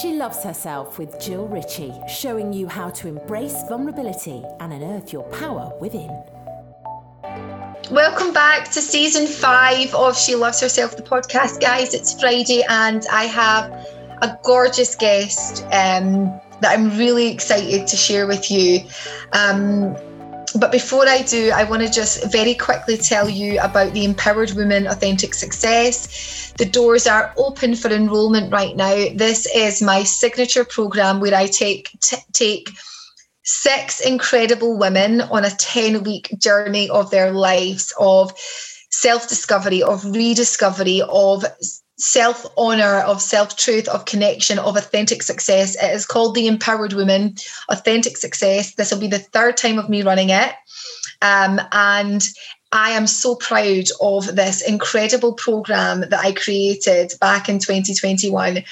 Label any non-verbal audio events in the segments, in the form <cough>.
She Loves Herself with Jill Ritchie, showing you how to embrace vulnerability and unearth your power within. Welcome back to season five of She Loves Herself, the podcast, guys. It's Friday, and I have a gorgeous guest um, that I'm really excited to share with you. Um, but before I do, I want to just very quickly tell you about the Empowered Women Authentic Success. The doors are open for enrolment right now. This is my signature program where I take t- take six incredible women on a 10 week journey of their lives of self discovery, of rediscovery, of self honor, of self truth, of connection, of authentic success. It is called the Empowered Women Authentic Success. This will be the third time of me running it. Um, and I am so proud of this incredible program that I created back in 2021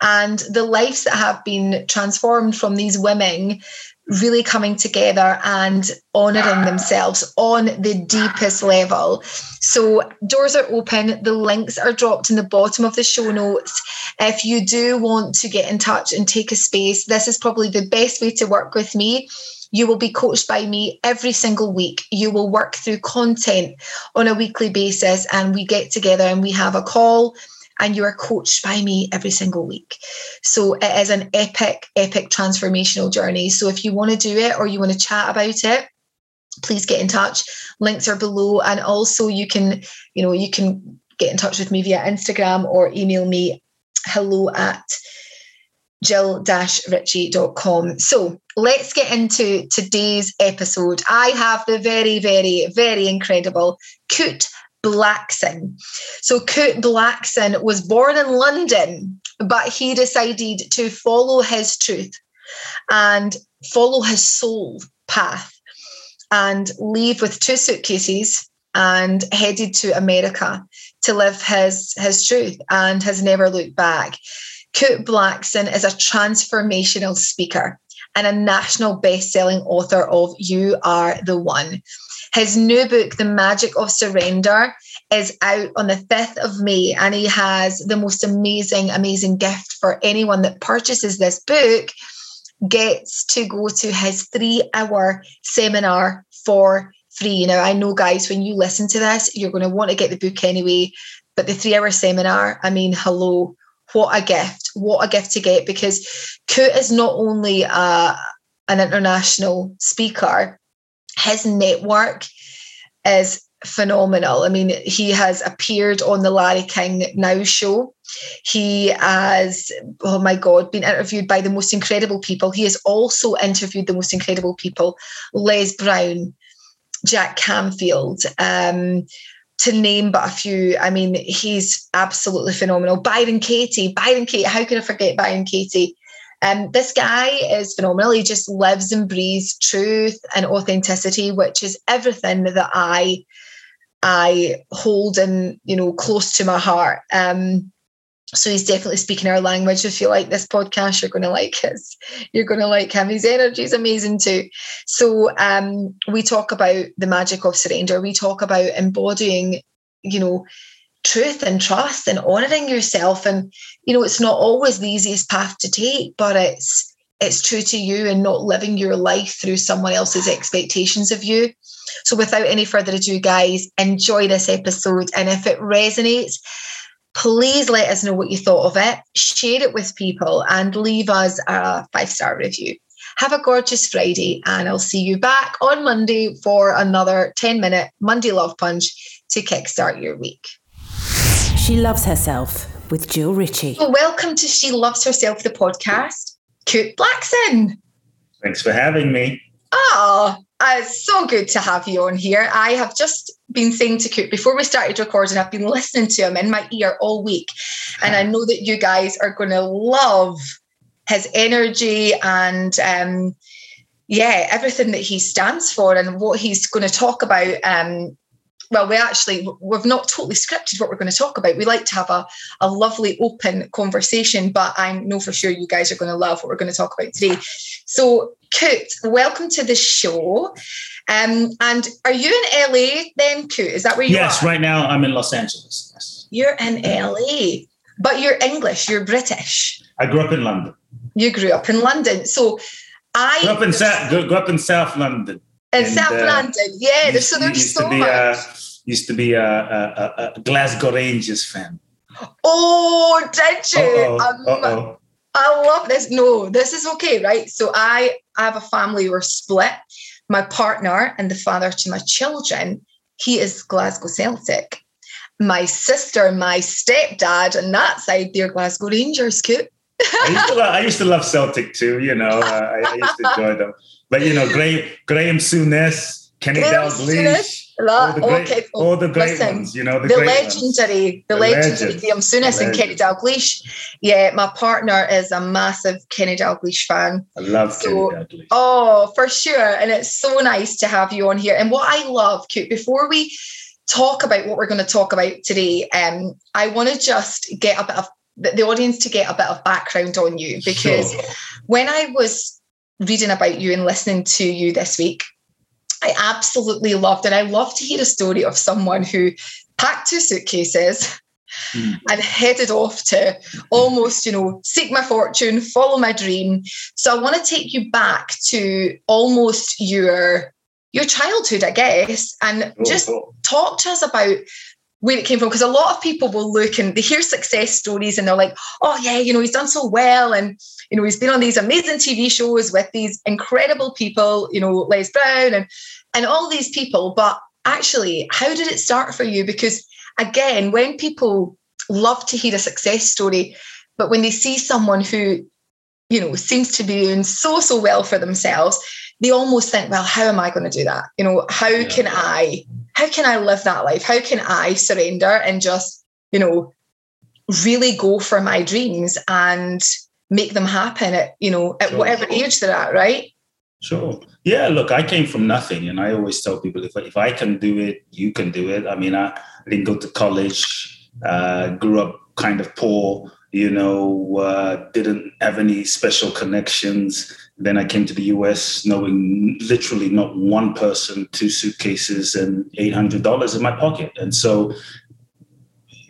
and the lives that have been transformed from these women really coming together and honoring themselves on the deepest level. So, doors are open. The links are dropped in the bottom of the show notes. If you do want to get in touch and take a space, this is probably the best way to work with me. You will be coached by me every single week. You will work through content on a weekly basis, and we get together and we have a call and you are coached by me every single week. So it is an epic, epic transformational journey. So if you want to do it or you want to chat about it, please get in touch. Links are below. And also you can, you know, you can get in touch with me via Instagram or email me hello at jill-ritchie.com. So let's get into today's episode. I have the very, very, very incredible Kute Blackson. So Kute Blackson was born in London, but he decided to follow his truth and follow his soul path and leave with two suitcases and headed to America to live his his truth and has never looked back. Kute Blackson is a transformational speaker and a national best-selling author of You Are the One. His new book, The Magic of Surrender, is out on the 5th of May, and he has the most amazing, amazing gift for anyone that purchases this book gets to go to his three hour seminar for free. Now, I know, guys, when you listen to this, you're going to want to get the book anyway, but the three hour seminar, I mean, hello, what a gift, what a gift to get because Kute is not only uh, an international speaker, his network is phenomenal. I mean, he has appeared on the Larry King Now show. He has, oh my God, been interviewed by the most incredible people. He has also interviewed the most incredible people Les Brown, Jack Canfield, um, to name but a few. I mean, he's absolutely phenomenal. Byron Katie, Byron Katie, how can I forget Byron Katie? Um, this guy is phenomenal. He just lives and breathes truth and authenticity, which is everything that I I hold and you know close to my heart. Um, so he's definitely speaking our language. If you like this podcast, you're going to like his. You're going to like him. His energy is amazing too. So um, we talk about the magic of surrender. We talk about embodying, you know, truth and trust and honoring yourself. And you know, it's not always the easiest path to take, but it's it's true to you and not living your life through someone else's expectations of you. So, without any further ado, guys, enjoy this episode. And if it resonates, please let us know what you thought of it, share it with people, and leave us a five star review. Have a gorgeous Friday, and I'll see you back on Monday for another 10 minute Monday Love Punch to kickstart your week. She Loves Herself with Jill Ritchie. Well, welcome to She Loves Herself, the podcast. Kute Blackson. Thanks for having me. Oh, it's so good to have you on here. I have just been saying to Kute before we started recording, I've been listening to him in my ear all week. And I know that you guys are going to love his energy and, um, yeah, everything that he stands for and what he's going to talk about um, well, we actually we've not totally scripted what we're going to talk about. We like to have a, a lovely open conversation, but I know for sure you guys are going to love what we're going to talk about today. So, Kute, welcome to the show. Um, and are you in LA then, Kute? Is that where you yes, are? Yes, right now I'm in Los Angeles. Yes. You're in LA. but you're English, you're British. I grew up in London. You grew up in London. So I grew up in South grew up in South London. And, South uh, London, yeah. Used, so there's so be, much. Uh, used to be a, a, a, Glasgow Rangers fan. Oh, did you? Um. I love this. No, this is okay, right? So I, I have a family. We're split. My partner and the father to my children, he is Glasgow Celtic. My sister, my stepdad, and that side, they're Glasgow Rangers. Coop. I, used love, I, used to love, Celtic too. You know, uh, I, I, used to enjoy them. But you know, Graham, Graham Souness, Kenny Dalglish all the great, okay, all the great Listen, ones, you know, the, the legendary, the, the legendary Graham Souness and Kenny Dalglish. Yeah, my partner is a massive Kenny Dalglish fan. I love so, Kenny Dalglish. Oh, for sure. And it's so nice to have you on here. And what I love, Kute, before we talk about what we're going to talk about today, um, I want to just get a bit of the audience to get a bit of background on you because sure. when I was reading about you and listening to you this week, I absolutely loved it. I love to hear a story of someone who packed two suitcases mm. and headed off to almost, you know, seek my fortune, follow my dream. So I want to take you back to almost your your childhood, I guess, and oh, just oh. talk to us about where it came from because a lot of people will look and they hear success stories and they're like oh yeah you know he's done so well and you know he's been on these amazing tv shows with these incredible people you know les brown and and all these people. But actually how did it start for you? Because again when people love to hear a success story but when they see someone who you know seems to be doing so so well for themselves they almost think well how am i going to do that? You know how yeah. can i how can I live that life? How can I surrender and just, you know, really go for my dreams and make them happen at, you know, at sure. whatever age they're at, right? Sure. Yeah, look, I came from nothing. And I always tell people if, if I can do it, you can do it. I mean, I, I didn't go to college, uh, grew up kind of poor, you know, uh, didn't have any special connections. Then I came to the US knowing literally not one person, two suitcases, and $800 in my pocket. And so,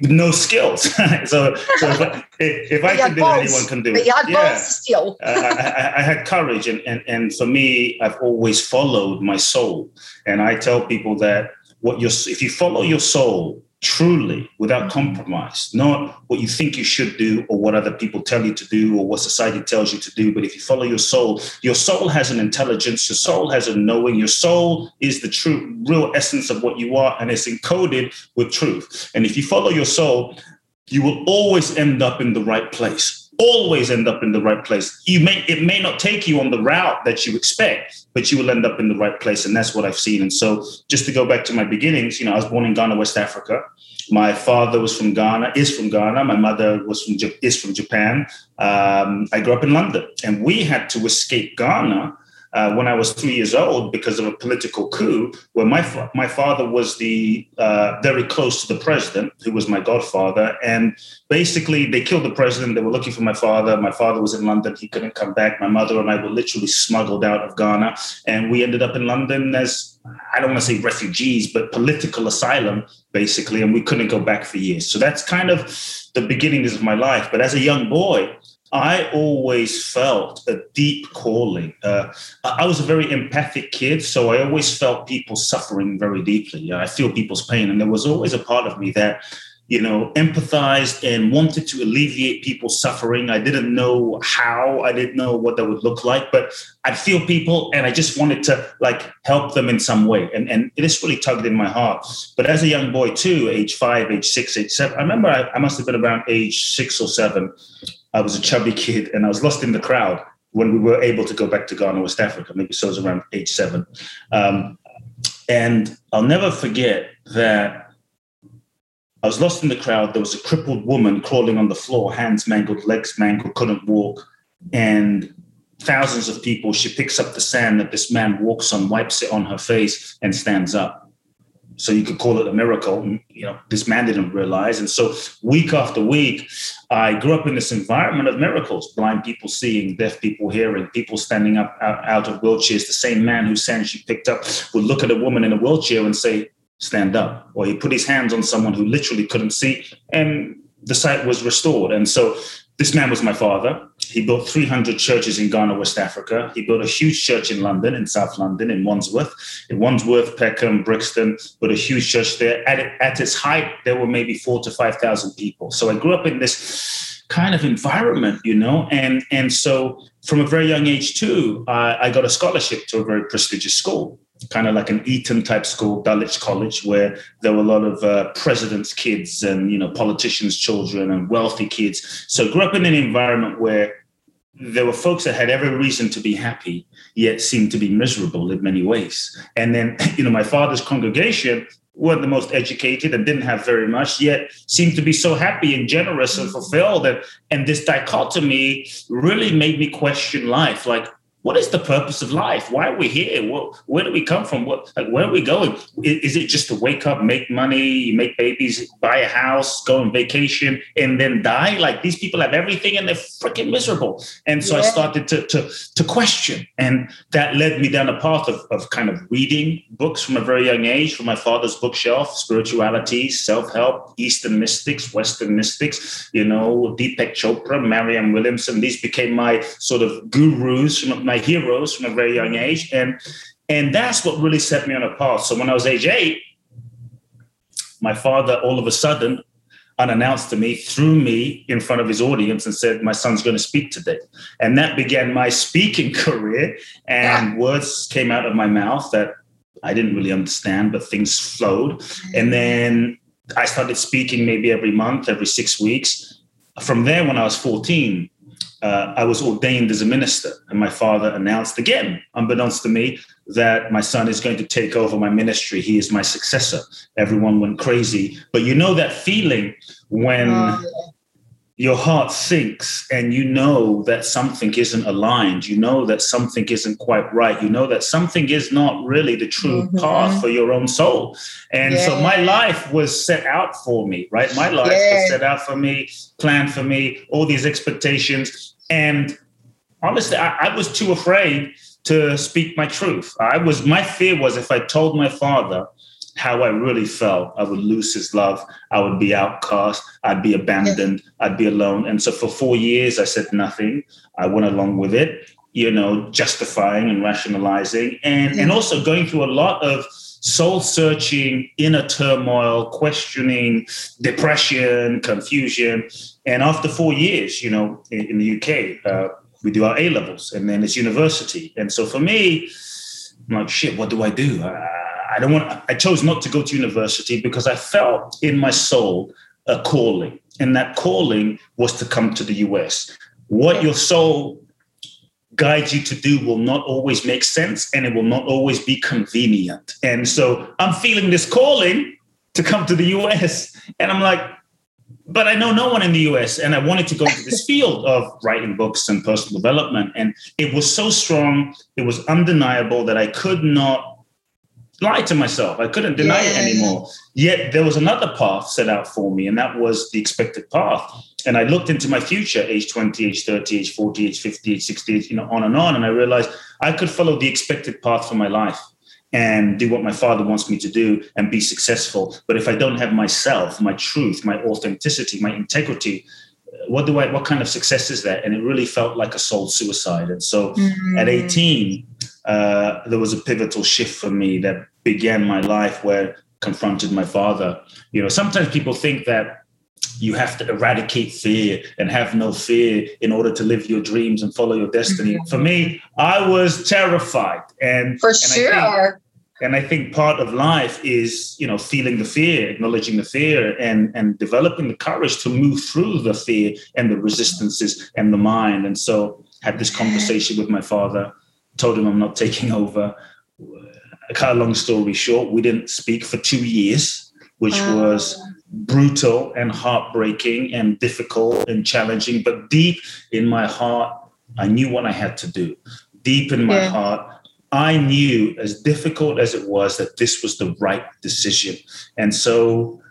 no skills. <laughs> so, so if I, if I can do balls, it, anyone can do it. Yeah. still. <laughs> I, I, I, had courage. And, and, and for me, I've always followed my soul. And I tell people that what your, if you follow your soul, truly without compromise, not what you think you should do or what other people tell you to do or what society tells you to do. But if you follow your soul, your soul has an intelligence, your soul has a knowing, your soul is the true, real essence of what you are, and it's encoded with truth. And if you follow your soul, you will always end up in the right place always end up in the right place. You may it may not take you on the route that you expect, but you will end up in the right place, and that's what I've seen. And so, just to go back to my beginnings, you know, I was born in Ghana, West Africa. My father was from Ghana, is from Ghana. My mother was from is from Japan. Um, I grew up in London, and we had to escape Ghana uh, when I was three years old because of a political coup, where my fa- my father was the uh, very close to the president, who was my godfather, and basically they killed the president. They were looking for my father. My father was in London; he couldn't come back. My mother and I were literally smuggled out of Ghana, and we ended up in London as I don't want to say refugees, but political asylum, basically, and we couldn't go back for years. So that's kind of the beginnings of my life. But as a young boy, I always felt a deep calling. Uh, I was a very empathic kid, so I always felt people suffering very deeply. I feel people's pain, and there was always a part of me that, you know, empathized and wanted to alleviate people's suffering. I didn't know how, I didn't know what that would look like, but I'd feel people, and I just wanted to like help them in some way, and and just really tugged in my heart. But as a young boy too, age five, age six, age seven, I remember I, I must have been around age six or seven I was a chubby kid and I was lost in the crowd when we were able to go back to Ghana, West Africa. Maybe so I was around age seven. Um, and I'll never forget that I was lost in the crowd. There was a crippled woman crawling on the floor, hands mangled, legs mangled, couldn't walk. And thousands of people, she picks up the sand that this man walks on, wipes it on her face, and stands up so you could call it a miracle. You know, this man didn't realize. And so week after week, I grew up in this environment of miracles, blind people seeing, deaf people hearing, people standing up out, of wheelchairs. The same man sand she picked up would look at a woman in a wheelchair and say, stand up. Or he put his hands on someone who literally couldn't see and the sight was restored. And so this man was my father. He built 300 churches in Ghana, West Africa. He built a huge church in London, in South London, in Wandsworth, in Wandsworth, Peckham, Brixton, but a huge church there. At, at its height, there were maybe four to 5,000 people. So I grew up in this kind of environment, you know, and, and so from a very young age too, uh, I got a scholarship to a very prestigious school kind of like an Eton type school, Dulwich College, where there were a lot of uh, presidents' kids and you know politicians' children and wealthy kids. So grew up in an environment where there were folks that had every reason to be happy, yet seemed to be miserable in many ways. And then <laughs> you know my father's congregation weren't the most educated and didn't have very much, yet seemed to be so happy and generous and fulfilled. And, and this dichotomy really made me question life. Like, what is the purpose of life? Why are we here? What, where do we come from? What, like, where are we going? Is, is, it just to wake up, make money, make babies, buy a house, go on vacation, and then die? Like these people have everything and they're freaking miserable. And so yeah. I started to, to, to question. And that led me down a path of, of kind of reading books from a very young age from my father's bookshelf, spirituality, self-help, Eastern mystics, Western mystics, you know, Deepak Chopra, Marianne Williamson. These became my sort of gurus from my heroes from a very young age. And and that's what really set me on a path. So when I was age eight, my father all of a sudden, unannounced to me, threw me in front of his audience and said, My son's going to speak today. And that began my speaking <laughs> career. And yeah. words came out of my mouth that I didn't really understand, but things flowed. And mm. then I started speaking maybe every month, every six weeks. From there, when I was 14, uh, I was ordained as a minister, and my father announced again, unbeknownst to me, that my son is going to take over my ministry. He is my successor. Everyone went crazy. But you know that feeling when oh, your heart sinks and you know that something isn't aligned. You know that something isn't quite right. You know that something is not really the true mm-hmm. path for your own soul. And yeah. so my life was set out for me, right? My life yeah. was set out for me, planned for me, all these expectations and honestly, I, I was too afraid to speak my truth. I was my fear was if I told my father how I really felt, I would lose his love. I would be outcast. I'd be abandoned. I'd be alone. And so for four years, I said nothing. I went along with it, you know, justifying and rationalizing, and and also going through a lot of soul searching, inner turmoil, questioning, depression, confusion. And after four years, you know, in, in the UK, uh, we do our A levels and then it's university. And so for me, I'm like, shit, what do I do? I, I don't want, I chose not to go to university because I felt in my soul a calling. And that calling was to come to the US. What your soul guides you to do will not always make sense and it will not always be convenient. And so I'm feeling this calling to come to the US. And I'm like, but I know no one in the US. And I wanted to go into this <laughs> field of writing books and personal development. And it was so strong, it was undeniable that I could not lie to myself. I couldn't deny yeah. it anymore. Yet there was another path set out for me, and that was the expected path. And I looked into my future, age 20, age 30, age 40, age 50, age 60, you know, on and on. And I realized I could follow the expected path for my life and do what my father wants me to do and be successful. But if I don't have myself, my truth, my authenticity, my integrity, what do I what kind of success is that? And it really felt like a soul suicide. And so mm-hmm. at 18, uh, there was a pivotal shift for me that began my life where I confronted my father. You know, sometimes people think that you have to eradicate fear and have no fear in order to live your dreams and follow your destiny. Mm-hmm. For me, I was terrified, and for and sure. I think, and I think part of life is, you know, feeling the fear, acknowledging the fear, and and developing the courage to move through the fear and the resistances and the mind. And so, had this conversation with my father told him I'm not taking over. A cut a long story short, we didn't speak for two years, which was brutal and heartbreaking and difficult and challenging. But deep in my heart, I knew what I had to do. Deep in my yeah. heart, I knew, as difficult as it was, that this was the right decision. And so,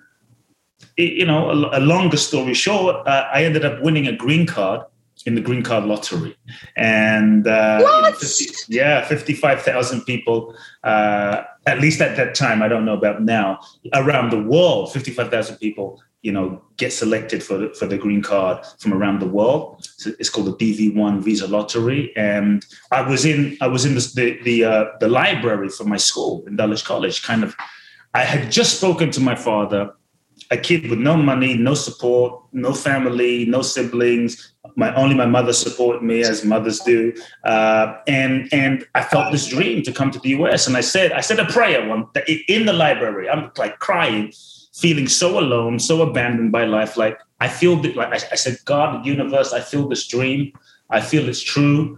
it, you know, a, a, longer story short, uh, I ended up winning a green card in the green card lottery, and uh, you know, 50, yeah, fifty-five thousand people. Uh, at least at that time, I don't know about now. Around the world, fifty-five thousand people, you know, get selected for the, for the green card from around the world. So it's called the DV1 Visa Lottery, and I was in I was in the the the, uh, the library for my school in Dulwich College. Kind of, I had just spoken to my father a kid with no money, no support, no family, no siblings. My only my mother supported me as mothers do, uh, and and I felt this dream to come to the US. And I said I said a prayer one in the library. I'm like crying, feeling so alone, so abandoned by life. Like I feel that, like I, I said, God, the universe, I feel this dream. I feel it's true,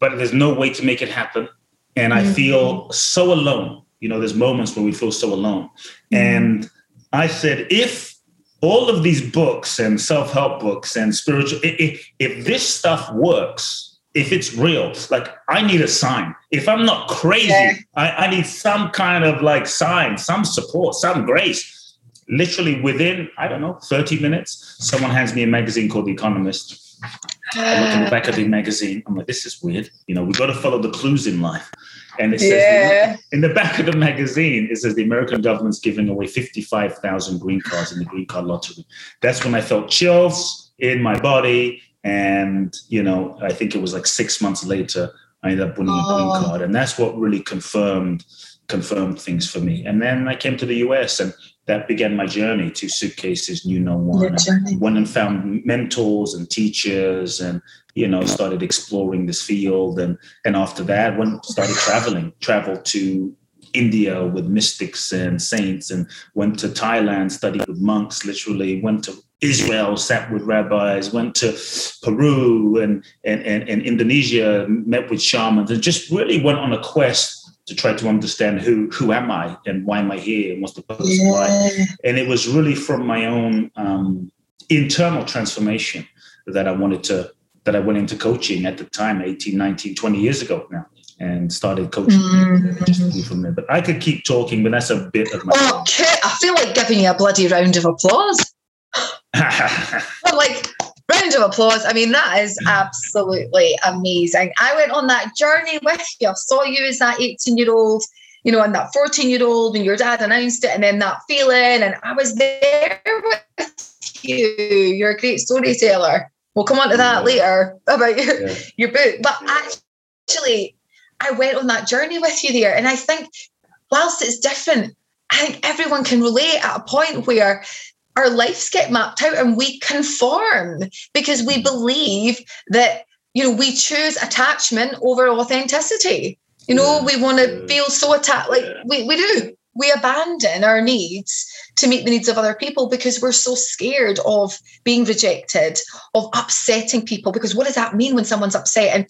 but there's no way to make it happen. And I feel so alone. You know, there's moments where we feel so alone, and I said, if all of these books and self-help books and spiritual, if, if this stuff works, if it's real, like I need a sign. If I'm not crazy, yeah. I, I need some kind of like sign, some support, some grace. Literally within, I don't know, 30 minutes, someone hands me a magazine called The Economist. I look at the back of the magazine. I'm like, this is weird. You know, we've got to follow the clues in life. And it says yeah. in the back of the magazine, it says the American government's giving away 55,000 green cards in the green card lottery. That's when I felt chills in my body. And, you know, I think it was like six months later, I ended up winning oh. a green oh. card. And that's what really confirmed confirmed things for me. And then I came to the US and that began my journey to suitcases new no one. Went and found mentors and teachers and you know started exploring this field. And and after that went started traveling. Traveled to India with mystics and saints and went to Thailand, studied with monks, literally. Went to Israel, sat with rabbis, went to Peru and, and, and, and Indonesia, met with shamans, and just really went on a quest to try to understand who who am I and why am I here and what's the purpose yeah. of life. And it was really from my own um, internal transformation that I wanted to that I went into coaching at the time, 18, 19, 20 years ago now, and started coaching mm-hmm. just from there. But I could keep talking, but that's a bit of my. Oh, Kute, I feel like giving you a bloody round of applause. <laughs> like round of applause. I mean, that is absolutely amazing. I went on that journey with you. I saw you as that 18 year old, you know, and that 14 year old when your dad announced it, and then that feeling. And I was there with you. You're a great storyteller. We'll come on to that yeah. later about your, yeah. your book. But actually, I went on that journey with you there. And I think, whilst it's different, I think everyone can relate at a point where our lives get mapped out and we conform because we mm-hmm. believe that you know we choose attachment over authenticity. You know we want to feel so attached like we, we do. We abandon our needs to meet the needs of other people because we're so scared of being rejected of upsetting people because what does that mean when someone's upset? And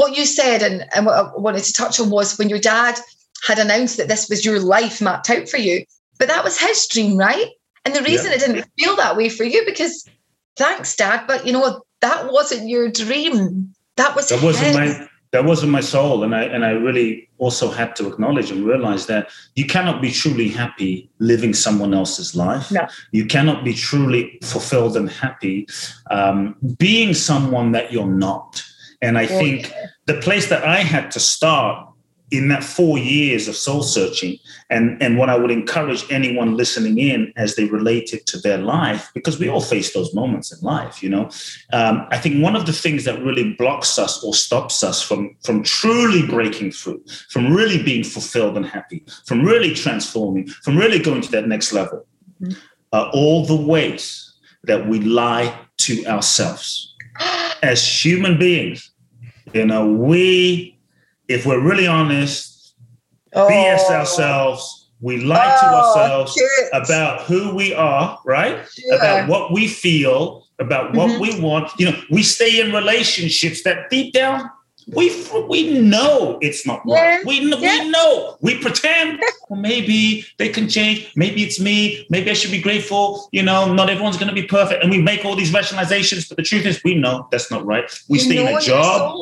what you said and, and what i wanted to touch on was when your dad had announced that this was your life mapped out for you but that was his dream right and the reason yeah. it didn't feel that way for you because thanks, Dad, but you know what? that wasn't your dream. That was that wasn't my that wasn't my soul. And I and I really also had to acknowledge and realize that you cannot be truly happy living someone else's life. No. You cannot be truly fulfilled and happy um, being someone that you're not. And I think the place that I had to start in that four years of soul searching and and what i would encourage anyone listening in as they relate it to their life because we all face those moments in life you know um, i think one of the things that really blocks us or stops us from from truly breaking through from really being fulfilled and happy from really transforming from really going to that next level mm-hmm. are all the ways that we lie to ourselves <gasps> as human beings you know we if we're really honest, oh. BS ourselves, we lie oh, to ourselves shit. about who we are, right? Yeah. About what we feel, about what mm-hmm. we want. You know, we stay in relationships that deep down we we know it's not yeah. right. We yeah. we know. We pretend. well, maybe they can change. Maybe it's me. Maybe I should be grateful. You know, not everyone's going to be perfect, and we make all these rationalizations. But the truth is, we know that's not right. We you stay in a job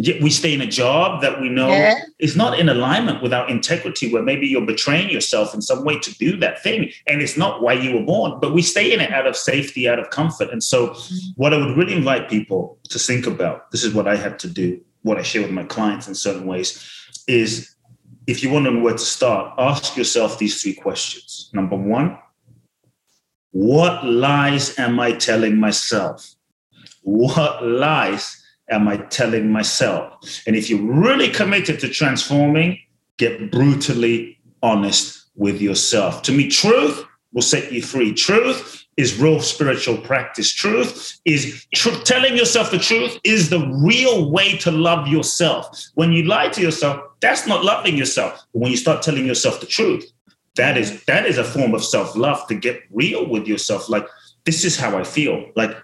Yet we stay in a job that we know Yeah. is not in alignment with our integrity, where maybe you're betraying yourself in some way to do that thing. And it's not why you were born, but we stay in it out of safety, out of comfort. And so, what I would really invite people to think about this is what I had to do, what I share with my clients in certain ways is if you want to know where to start, ask yourself these three questions. Number one, what lies am I telling myself? What lies am I telling myself? And if you're really committed to transforming, get brutally honest with yourself. To me, truth will set you free. Truth is real spiritual practice. Truth is tr- telling yourself the truth is the real way to love yourself. When you lie to yourself, that's not loving yourself. But when you start telling yourself the truth, that is that is a form of self-love to get real with yourself. Like this is how I feel. Like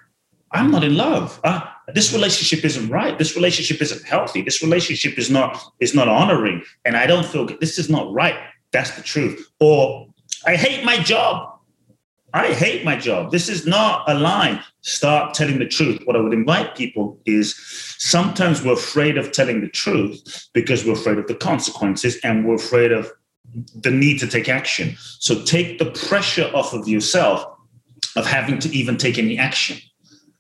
I'm not in love. This relationship isn't right. This relationship isn't healthy. This relationship is not is not honoring, and I don't feel good. This is not right. That's the truth. Or I hate my job. I hate my job. This is not a lie Start telling the truth. What I would invite people is sometimes we're afraid of telling the truth because we're afraid of the consequences and we're afraid of the need to take action. So take the pressure off of yourself of having to even take any action.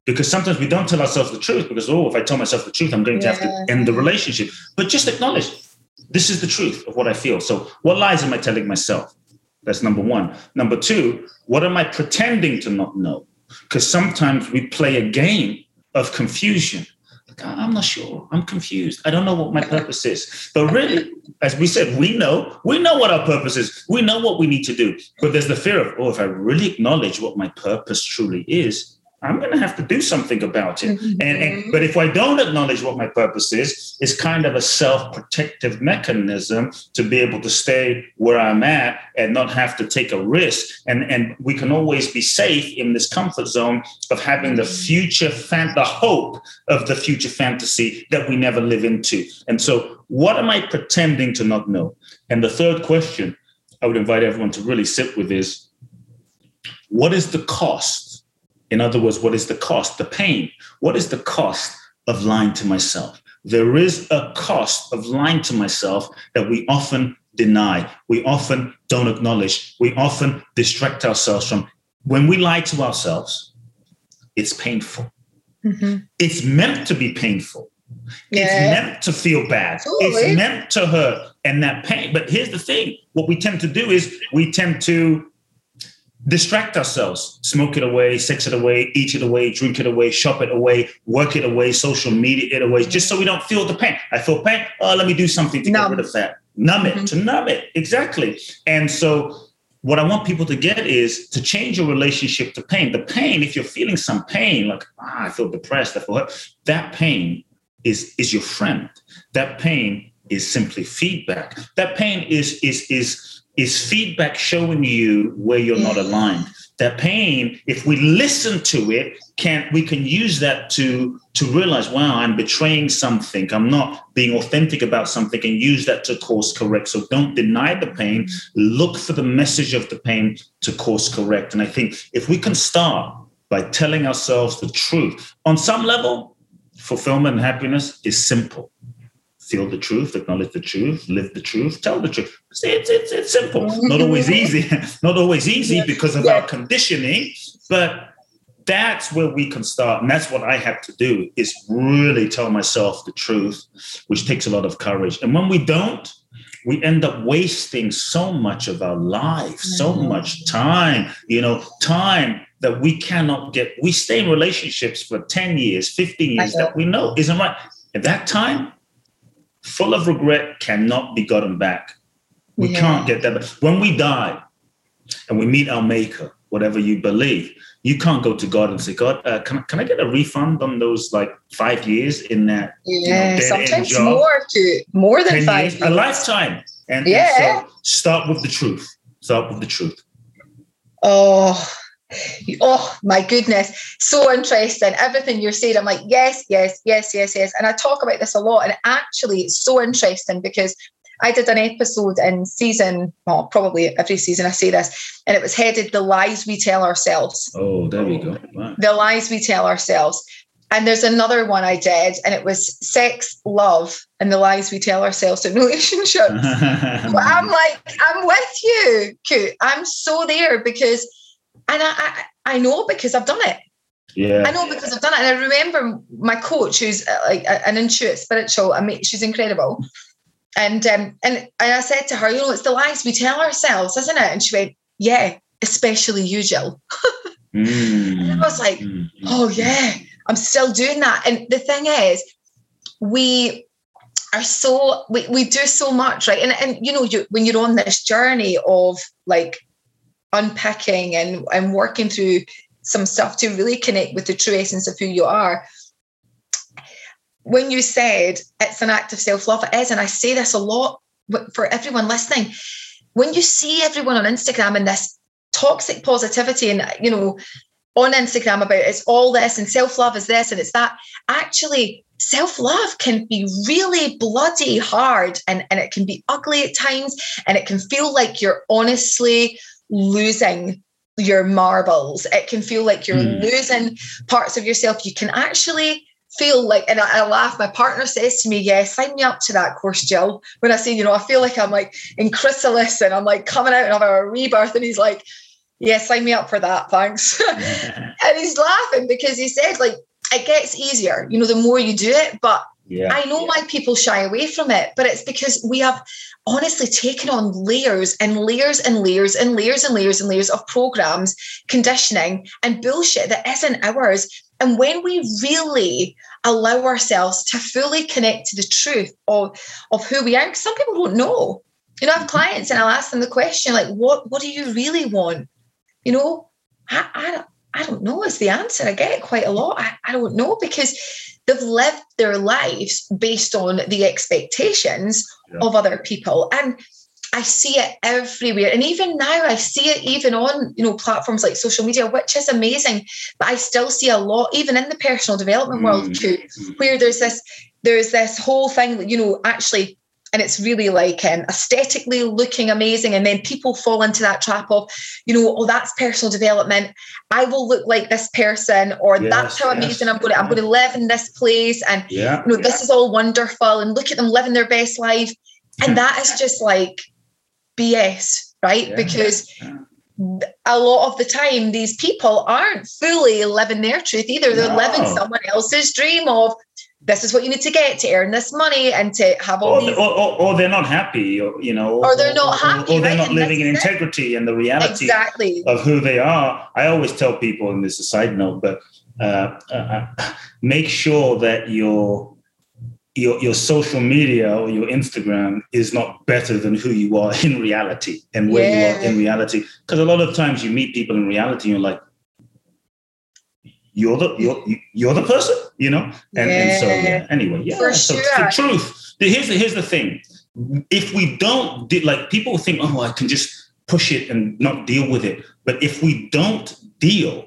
Because sometimes we don't tell ourselves the truth because, oh, if I tell myself the truth, I'm going to have to end the relationship. But just acknowledge this is the truth of what I feel. So, what lies am I telling myself? That's number one. Number two, what am I pretending to not know? Because sometimes we play a game of confusion. Like, "Ah, I'm not sure. I'm confused. I don't know what my purpose is. But really, as we said, we know. We know what our purpose is. We know what we need to do. But there's the fear of, oh, if I really acknowledge what my purpose truly is, I'm going to have to do something about it. Mm-hmm. And, and but if I don't acknowledge what my purpose is, it's kind of a self-protective mechanism to be able to stay where I'm at and not have to take a risk. And and we can always be safe in this comfort zone of having the mm-hmm. future fan, the hope of the future fantasy that we never live into. And so, what am I pretending to not know? And the third question I would invite everyone to really sit with is, what is the cost? In other words, what is the cost, the pain? What is the cost of lying to myself? There is a cost of lying to myself that we often deny, we often don't acknowledge, we often distract ourselves from. When we lie to ourselves, it's painful. Mhm. It's meant to be painful. It's meant to feel bad. Totally. It's meant to hurt and that pain. But here's the thing what we tend to do is we tend to distract ourselves, smoke it away, sex it away, eat it away, drink it away, shop it away, work it away, social media it away, just so we don't feel the pain. I feel pain. Oh, let me do something to Numb. get rid of that. Numb it, Mhm. to numb it. Exactly. And so what I want people to get is to change your relationship to pain. The pain, if you're feeling some pain, like ah, I feel depressed, I feel hurt, that pain is is your friend. That pain is simply feedback. That pain is is is is feedback showing you where you're not aligned. That pain, if we listen to it, can we can use that to to realize, wow, I'm betraying something. I'm not being authentic about something, and use that to course correct. So don't deny the pain. Look for the message of the pain to course correct. And I think if we can start by telling ourselves the truth, on some level, fulfillment and happiness is simple feel the truth, acknowledge the truth, live the truth, tell the truth. It's, it's, it's, it's simple. Not always easy. <laughs> Not always easy because of Yeah. our conditioning, but that's where we can start. And that's what I have to do is really tell myself the truth, which takes a lot of courage. And when we don't, we end up wasting so much of our life, so Mhm. much time, you know, time that we cannot get. We stay in relationships for 10 years, 15 years that we know isn't right. At that time, full of regret cannot be gotten back. We Yeah. can't get that. back. When we die and we meet our maker, whatever you believe, you can't go to God and say, God, uh, can, can I get a refund on those like five years in that Yeah, dead-end sometimes job. more to more than 10 five years, years. a lifetime? And, and Yeah. so start with the truth. Start with the truth. Oh, oh my goodness. So interesting. Everything you're saying, I'm like, yes, yes, yes, yes, yes. And I talk about this a lot. And actually, it's so interesting because I did an episode in season, well, probably every season I say this, and it was headed The Lies We Tell Ourselves. Oh, there we go. Oh. Wow. The lies we tell ourselves. and there's another one I did, and it was sex, love, and the lies we tell ourselves in <laughs> relationships. <laughs> but I'm like, I'm with you, Kute. I'm so there because, and I, I, I know because I've done it. Yeah. I know because I've done it. And I remember my coach, who's like an intuitive spiritual, I mean, she's incredible. And um, and and I said to her, you know, it's the lies we tell ourselves, isn't it? And she went, Yeah, especially you, Jill. <laughs> Mm. And I was like, Mm. oh yeah, I'm still doing that. And the thing is, we are so we, we do so much, right? And and you know, you when you're on this journey of like unpicking and and working through some stuff to really connect with the true essence of who you are. When you said it's an act of self-love, it is, and I say this a lot for everyone listening. When you see everyone on Instagram in this toxic positivity and you know on Instagram about it's all this and self love is this and it's that. Actually, self love can be really bloody hard and, and it can be ugly at times and it can feel like you're honestly losing your marbles. It can feel like you're Mm. losing parts of yourself. You can actually feel like, and I, I laugh. My partner says to me, Yeah, sign me up to that course, Jill. When I say, you know, I feel like I'm like in chrysalis and I'm like coming out and having a rebirth. And he's like, Yeah, sign me up for that. Thanks. <laughs> and he's laughing because he said like it gets easier you know the more you do it but yeah. i know why people shy away from it but it's because we have honestly taken on layers and layers and layers and layers and layers and layers of programs conditioning and bullshit that isn't ours and when we really allow ourselves to fully connect to the truth of, of who we are, some people don't know. You know, I have mm-hmm. clients and I'll ask them the question, like, what, what do you really want? You know, I, I, don't, know is the answer. I get it quite a lot. I, I don't know because they've lived their lives based on the expectations Yeah. of other people. And I see it everywhere. And even now I see it even on, you know, platforms like social media, which is amazing. But I still see a lot, even in the personal development world Mm. too, where there's this, there's this whole thing that, you know, actually and it's really like um, aesthetically looking amazing and then people fall into that trap of you know oh that's personal development i will look like this person or Yes, that's how yes. amazing i'm going to i'm going to live in this place and Yeah. you know this is all wonderful and look at them living their best life and that is just like bs right Yeah, because yeah. a lot of the time these people aren't fully living their truth either they're No. living someone else's dream of this is what you need to get to earn this money and to have all Or, these or, or, or they're not happy, or you know, Or they're not happy, or, they're right? not And living in that's it. integrity and the reality exactly of who they are. I always tell people, and this is a side note, but uh, uh, make sure that your your your social media or your Instagram is not better than who you are in reality and where you are in reality. Because a lot of times you meet people in reality, and you're like, you're the you're you're the person, you know. And, and so Yeah. yeah. Anyway, yeah. For so sure. the truth. the- Here's the here's the thing. If we don't di- like people think, oh, I can just push it and not deal with it. But if we don't deal,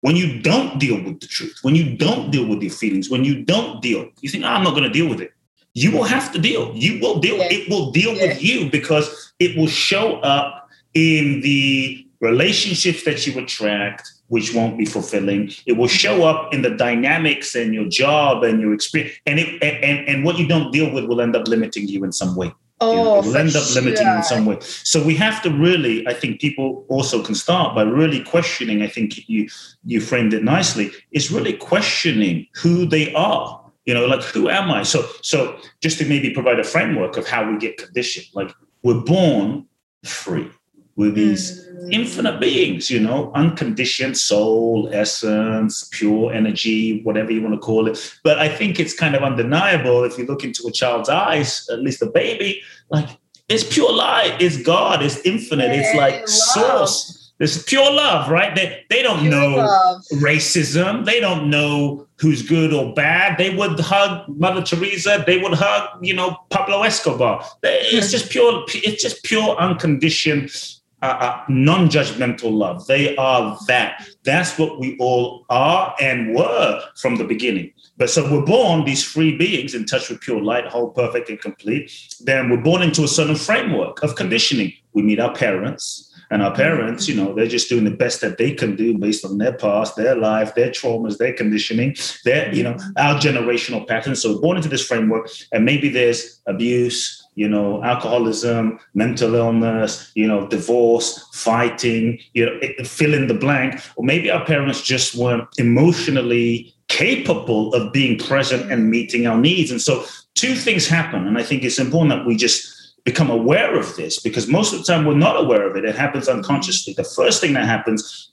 when you don't deal with the truth, when you don't deal with your feelings, when you don't deal, you think, oh, I'm not going to deal with it. You will have to deal. You will deal. Yeah. It will deal Yeah. with you because it will show up in the relationships that you attract, which won't be fulfilling. It will show up in the dynamics and your job and your experience. And it and, and, what you don't deal with will end up limiting you in some way. You know, oh it will end up limiting you in some way. So we have to really, I think people also can start by really questioning. I think you you framed it nicely. Is really questioning who they are. You know, like who am I? So so just to maybe provide a framework of how we get conditioned. Like we're born free. We're these Mm. infinite beings, you know, unconditioned soul, essence, pure energy, whatever you want to call it. But I think it's kind of undeniable if you look into a child's eyes, at least a baby, like it's pure light, it's God, it's infinite, it's like love. source. It's pure love, right? They they don't Pure know love. racism. They don't know who's good or bad. They would hug Mother Teresa. They would hug, you know, Pablo Escobar. They- It's <laughs> just pure. It's just pure unconditioned, uh, uh, non-judgmental love. They are that. That's what we all are and were from the beginning. But so we're born these free beings in touch with pure light, whole, perfect, and complete. Then we're born into a certain framework of conditioning. We meet our parents. And our parents, you know, they're just doing the best that they can do based on their past, their life, their traumas, their conditioning, their, you know, our generational patterns. So we're born into this framework, and maybe there's abuse, you know, alcoholism, mental illness, you know, divorce, fighting, you know, fill in the blank. Or maybe our parents just weren't emotionally capable of being present and meeting our needs. And so two things happen. And I think it's important that we just become aware of this because most of the time we're not aware of it. It happens unconsciously. The first thing that happens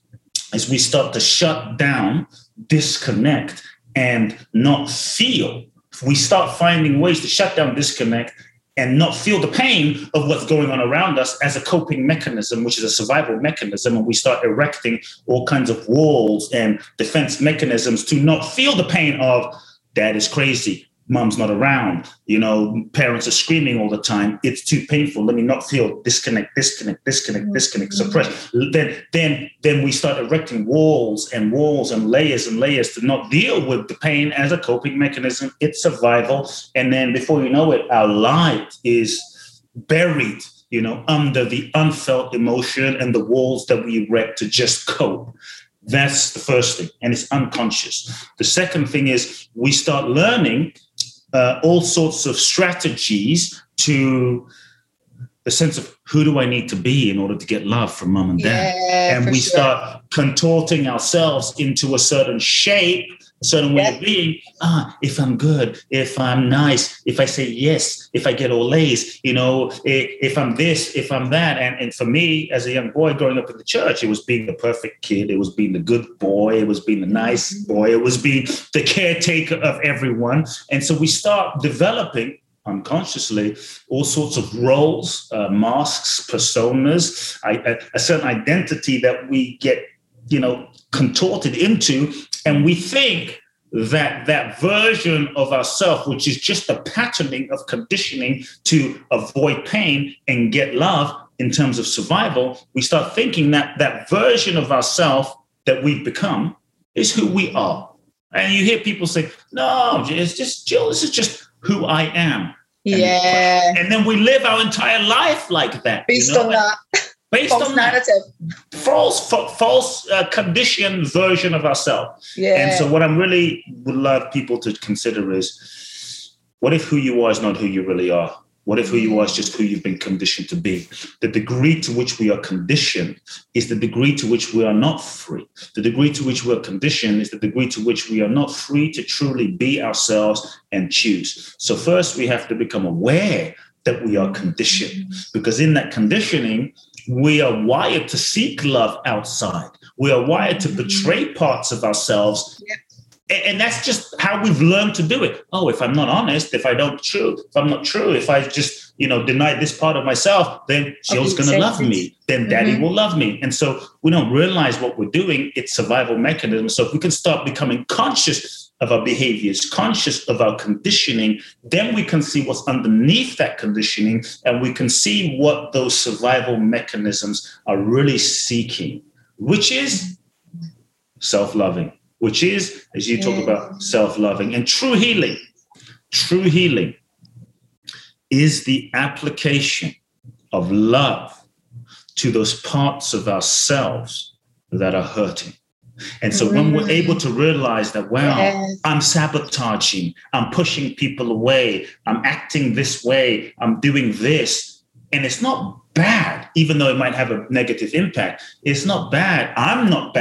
is we start to shut down, disconnect, and not feel. We start finding ways to shut down, disconnect, and not feel the pain of what's going on around us as a coping mechanism, which is a survival mechanism. And we start erecting all kinds of walls and defense mechanisms to not feel the pain of that is crazy, mom's not around, you know, parents are screaming all the time. It's too painful. Let me not feel disconnect, disconnect, disconnect, mm-hmm. disconnect, suppress. Then, then, then we start erecting walls and walls and layers and layers to not deal with the pain as a coping mechanism. It's survival. And then before you know it, our light is buried, you know, under the unfelt emotion and the walls that we erect to just cope. That's the first thing, and it's unconscious. The second thing is we start learning uh, all sorts of strategies to the sense of who do I need to be in order to get love from mom and dad? Yeah, and we sure. start contorting ourselves into a certain shape a certain way of being. Ah, if I'm good, if I'm nice, if I say yes, if I get all A's, you know, if I'm this, if I'm that. And, and for me, as a young boy growing up in the church, it was being the perfect kid. It was being the good boy. It was being the nice mm-hmm. boy. It was being the caretaker of everyone. And so we start developing unconsciously all sorts of roles, uh, masks, personas, I, a, a certain identity that we get, you know, contorted into and we think that that version of ourself, which is just a patterning of conditioning to avoid pain and get love in terms of survival, we start thinking that that version of ourself that we've become is who we are. And you hear people say, no, it's just Jill, this is just who I am. Yeah. And, and then we live our entire life like that. Based you know? on that based false on narrative, false, false uh, conditioned version of ourselves. Yeah. And so, what I'm really would love people to consider is, what if who you are is not who you really are? What if who you are is just who you've been conditioned to be? The degree to which we are conditioned is the degree to which we are not free. The degree to which we are conditioned is the degree to which we are not free to truly be ourselves and choose. So, first, we have to become aware that we are conditioned because in that conditioning, we are wired to seek love outside. We are wired to betray parts of ourselves. And that's just how we've learned to do it. Oh, if I'm not honest, if I don't true, if I'm not true, if I just, you know, deny this part of myself, then Jill's gonna love me. Then daddy mm-hmm. will love me. And so we don't realize what we're doing. It's survival mechanism. So if we can start becoming conscious of our behaviors, conscious of our conditioning, then we can see what's underneath that conditioning and we can see what those survival mechanisms are really seeking, which is self loving, which is, as you talk about, self loving and true healing. True healing is the application of love to those parts of ourselves that are hurting. And so mm when we're able to realize that, wow, yes. I'm sabotaging, I'm pushing people away, I'm acting this way, I'm doing this, and it's not bad, even though it might have a negative impact. It's not bad. I'm not bad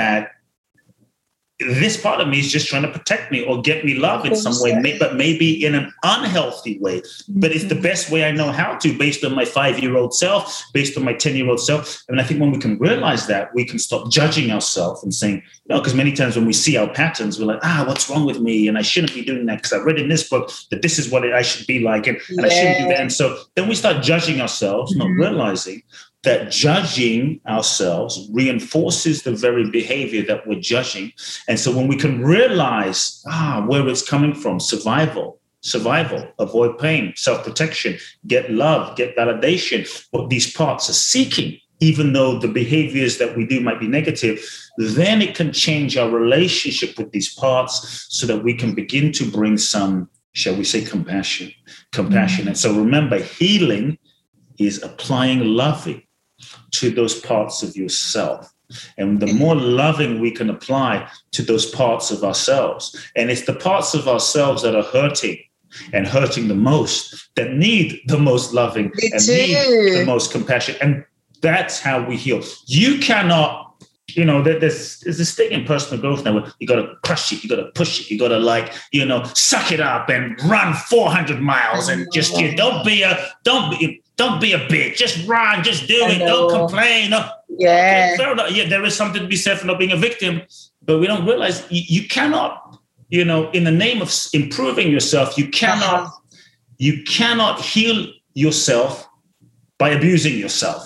this part of me is just trying to protect me or get me love in some way, but maybe in an unhealthy way. But it's the mm-hmm. best way I know how to, based on my five year old self, based on my 10 year old self. And I think when we can realize that, we can stop judging ourselves and saying, you know, because many times when we see our patterns, we're like, ah, what's wrong with me? And I shouldn't be doing that because I read in this book that this is what I should be like, and, and yeah. I shouldn't do that. And so then we start judging ourselves, mm-hmm. not realizing that judging ourselves reinforces the very behavior that we're judging. And so when we can realize ah, where it's coming from, survival, survival, avoid pain, self-protection, get love, get validation, what these parts are seeking, even though the behaviors that we do might be negative, then it can change our relationship with these parts so that we can begin to bring some, shall we say, compassion. Compassion. Mm-hmm. And so remember, healing is applying loving to those parts of yourself. And the more loving we can apply to those parts of ourselves, and it's the parts of ourselves that are hurting and hurting the most that need the most loving They and do. need the most compassion. And that's how we heal. You cannot you know, there's there's this thing in personal growth now where you gotta crush it, you gotta push it, you gotta like, you know, suck it up and run 400 miles and just you don't be a don't be don't be a bitch, just run, just do I it, don't complain. No, Yeah. Yeah, there is something to be said for not being a victim, but we don't realize you, you cannot, you know, in the name of improving yourself, you cannot, Uh-huh. you cannot heal yourself by abusing yourself.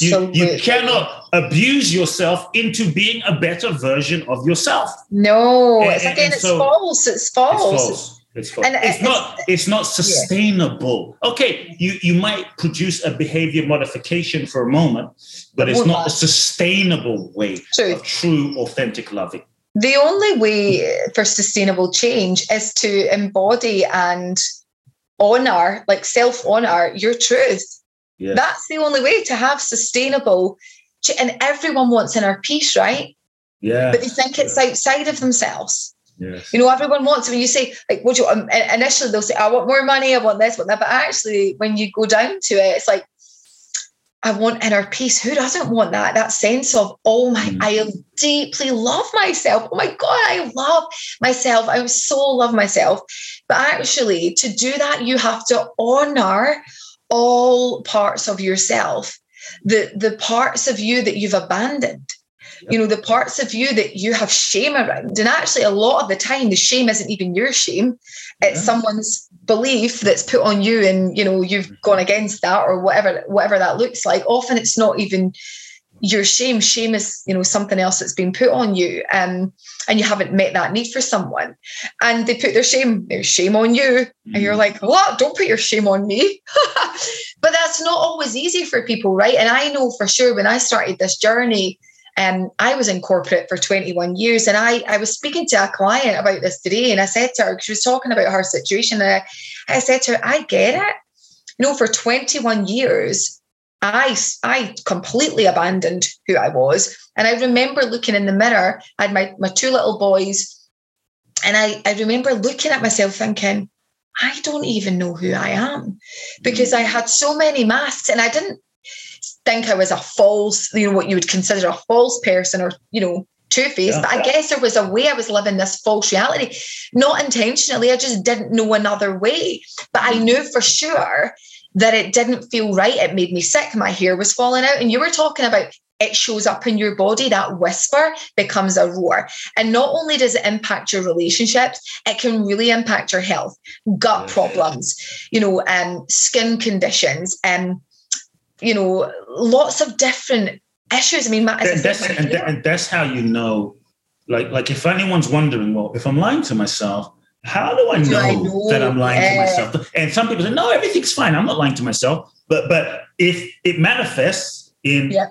You know, you- You, cannot abuse yourself into being a better version of yourself. No, And- it's and- again, and it's so- false. It's It's false. It's. And uh, it's it's- not. It's not sustainable. Okay, you you might produce a behavior modification for a moment, but it's not a sustainable way True. of true, authentic loving. The only way for sustainable change is to embody and honor, like self honor, your truth. Yeah. That's the only way to have sustainable. And everyone wants inner peace, right? yeah. But they think it's outside of themselves. Yes. You know, everyone wants. When you say, like, what do you? Um, i- initially, they'll say, "I want more money. I want this, want that." But actually, when you go down to it, it's like, I want inner peace. Who doesn't want that? That sense of, oh my, Mm. I deeply love myself. Oh my God, I love myself. I so love myself. But actually, to do that, you have to honor all parts of yourself, the the parts of you that you've abandoned. You know, the parts of you that you have shame around. And actually, a lot of the time, the shame isn't even your shame. It's Yeah. someone's belief that's put on you and you know you've gone against that or whatever whatever that looks like. Often it's not even your shame. Shame is you know something else that's been put on you um, and you haven't met that need for someone. And they put their shame their shame on you. And you're like what? Don't put your shame on me. <laughs> But that's not always easy for people right? And i know for sure when i started this journey um, I was in corporate for 21 years, and I, I was speaking to a client about this today, and I said to her, she was talking about her situation, and I, I said to her, I get it. You know, for 21 years, I, I completely abandoned who I was. And I remember looking in the mirror, I had my, my two little boys, and I, I remember looking at myself thinking, I don't even know who I am because I had so many masks and I didn't think I was a false, you know, what you would consider a false person or, you know, two faced. Yeah. But I guess there was a way I was living this false reality, not intentionally. I just didn't know another way. But I knew for sure that it didn't feel right. It made me sick. My hair was falling out. And you were talking about it shows up in your body, that whisper becomes a roar. And not only does it impact your relationships, it can really impact your health, gut problems, you know, um, skin conditions, and you know, lots of different issues. I mean, as And that's and, that- and that's how you know. Like like if anyone's wondering, well, if I'm lying to myself, how do I Do know, I know? that I'm lying to myself? And some people say, no, everything's fine. I'm not lying to myself. But but if it manifests in Yeah.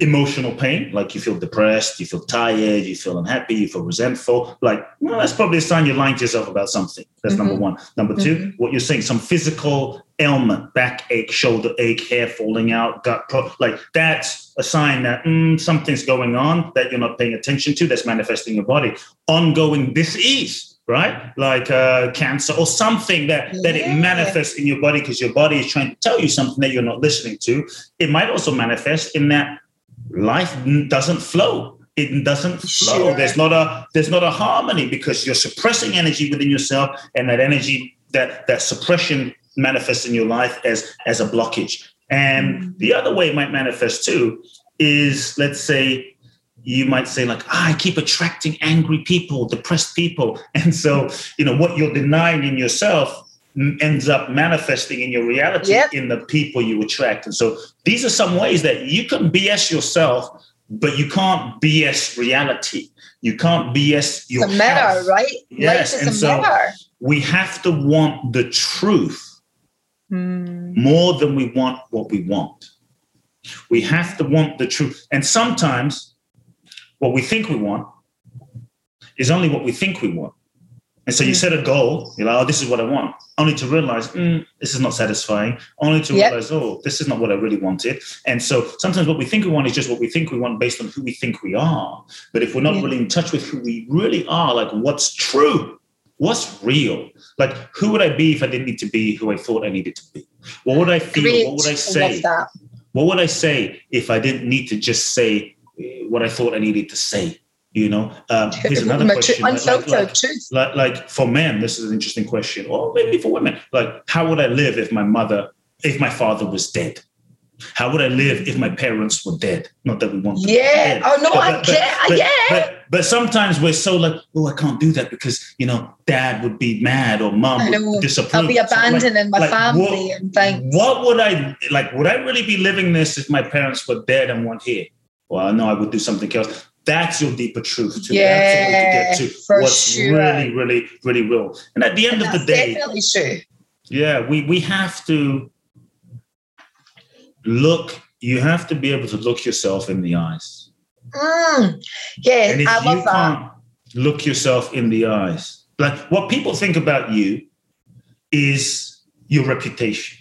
emotional pain, like you feel depressed, you feel tired, you feel unhappy, you feel resentful, like well, that's probably a sign you're lying to yourself about something. That's number Mhm. one. Number 2 Mhm. what you're saying, some physical ailment, backache, shoulder ache, hair falling out, gut pro- like that's a sign that mm, something's going on that you're not paying attention to that's manifesting in your body. Ongoing disease, right? Like uh, cancer or something that that it manifests in your body because your body is trying to tell you something that you're not listening to. It might also manifest in that life doesn't flow. It doesn't flow. Sure. There's not a there's not a harmony because you're suppressing energy within yourself, and that energy that that suppression manifests in your life as as a blockage. And Mm. the other way it might manifest too is let's say you might say like ah, i keep attracting angry people depressed people <laughs> and so you know what you're denying in yourself ends up manifesting in your reality Yep. in the people you attract and so these are some ways that you can bs yourself but you can't bs reality you can't bs your it's a mirror, health. right? Yes, and so- we have to want the truth Hmm. more than we want what we want. We have to want the truth. And sometimes what we think we want is only what we think we want. And so you set a goal, you're like, oh, this is what I want, only to realize mm, this is not satisfying, only to yep. realize, oh, this is not what I really wanted. And so sometimes what we think we want is just what we think we want based on who we think we are. But if we're not yeah. really in touch with who we really are, like what's true, what's real, like who would I be if I didn't need to be who I thought I needed to be? What would I feel? Great. What would I say? I what would I say if I didn't need to just say what I thought I needed to say? You know, um, here's another question. Like, like, like, like, for men, this is an interesting question, or maybe for women. Like, how would I live if my mother, if my father was dead? How would I live if my parents were dead? Not that we want. Yeah. Oh no, but, I but, get. But, yeah. But, but sometimes we're so like, oh, I can't do that because you know, dad would be mad or mom would disapprove. I'll be abandoning so like, my like, family what, and things. What would I like? Would I really be living this if my parents were dead and weren't here? Well, no, I would do something else. That's your deeper truth to yeah, to get to what's sure. really, really, really real. And at the end and of the day, definitely true. Yeah, we we have to look. You have to be able to look yourself in the eyes. Mm, yeah, I love you can't look yourself in the eyes, like what people think about you is your reputation,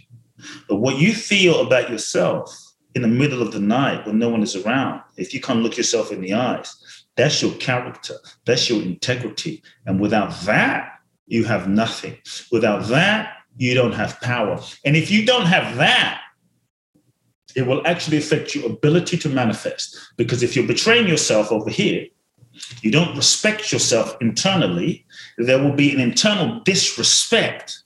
but what you feel about yourself in the middle of the night when no one is around, if you can't look yourself in the eyes, that's your character, that's your integrity. And without that, you have nothing. Without that, you don't have power. And if you don't have that, it will actually affect your ability to manifest. Because if you're betraying yourself over here, you don't respect yourself internally, there will be an internal disrespect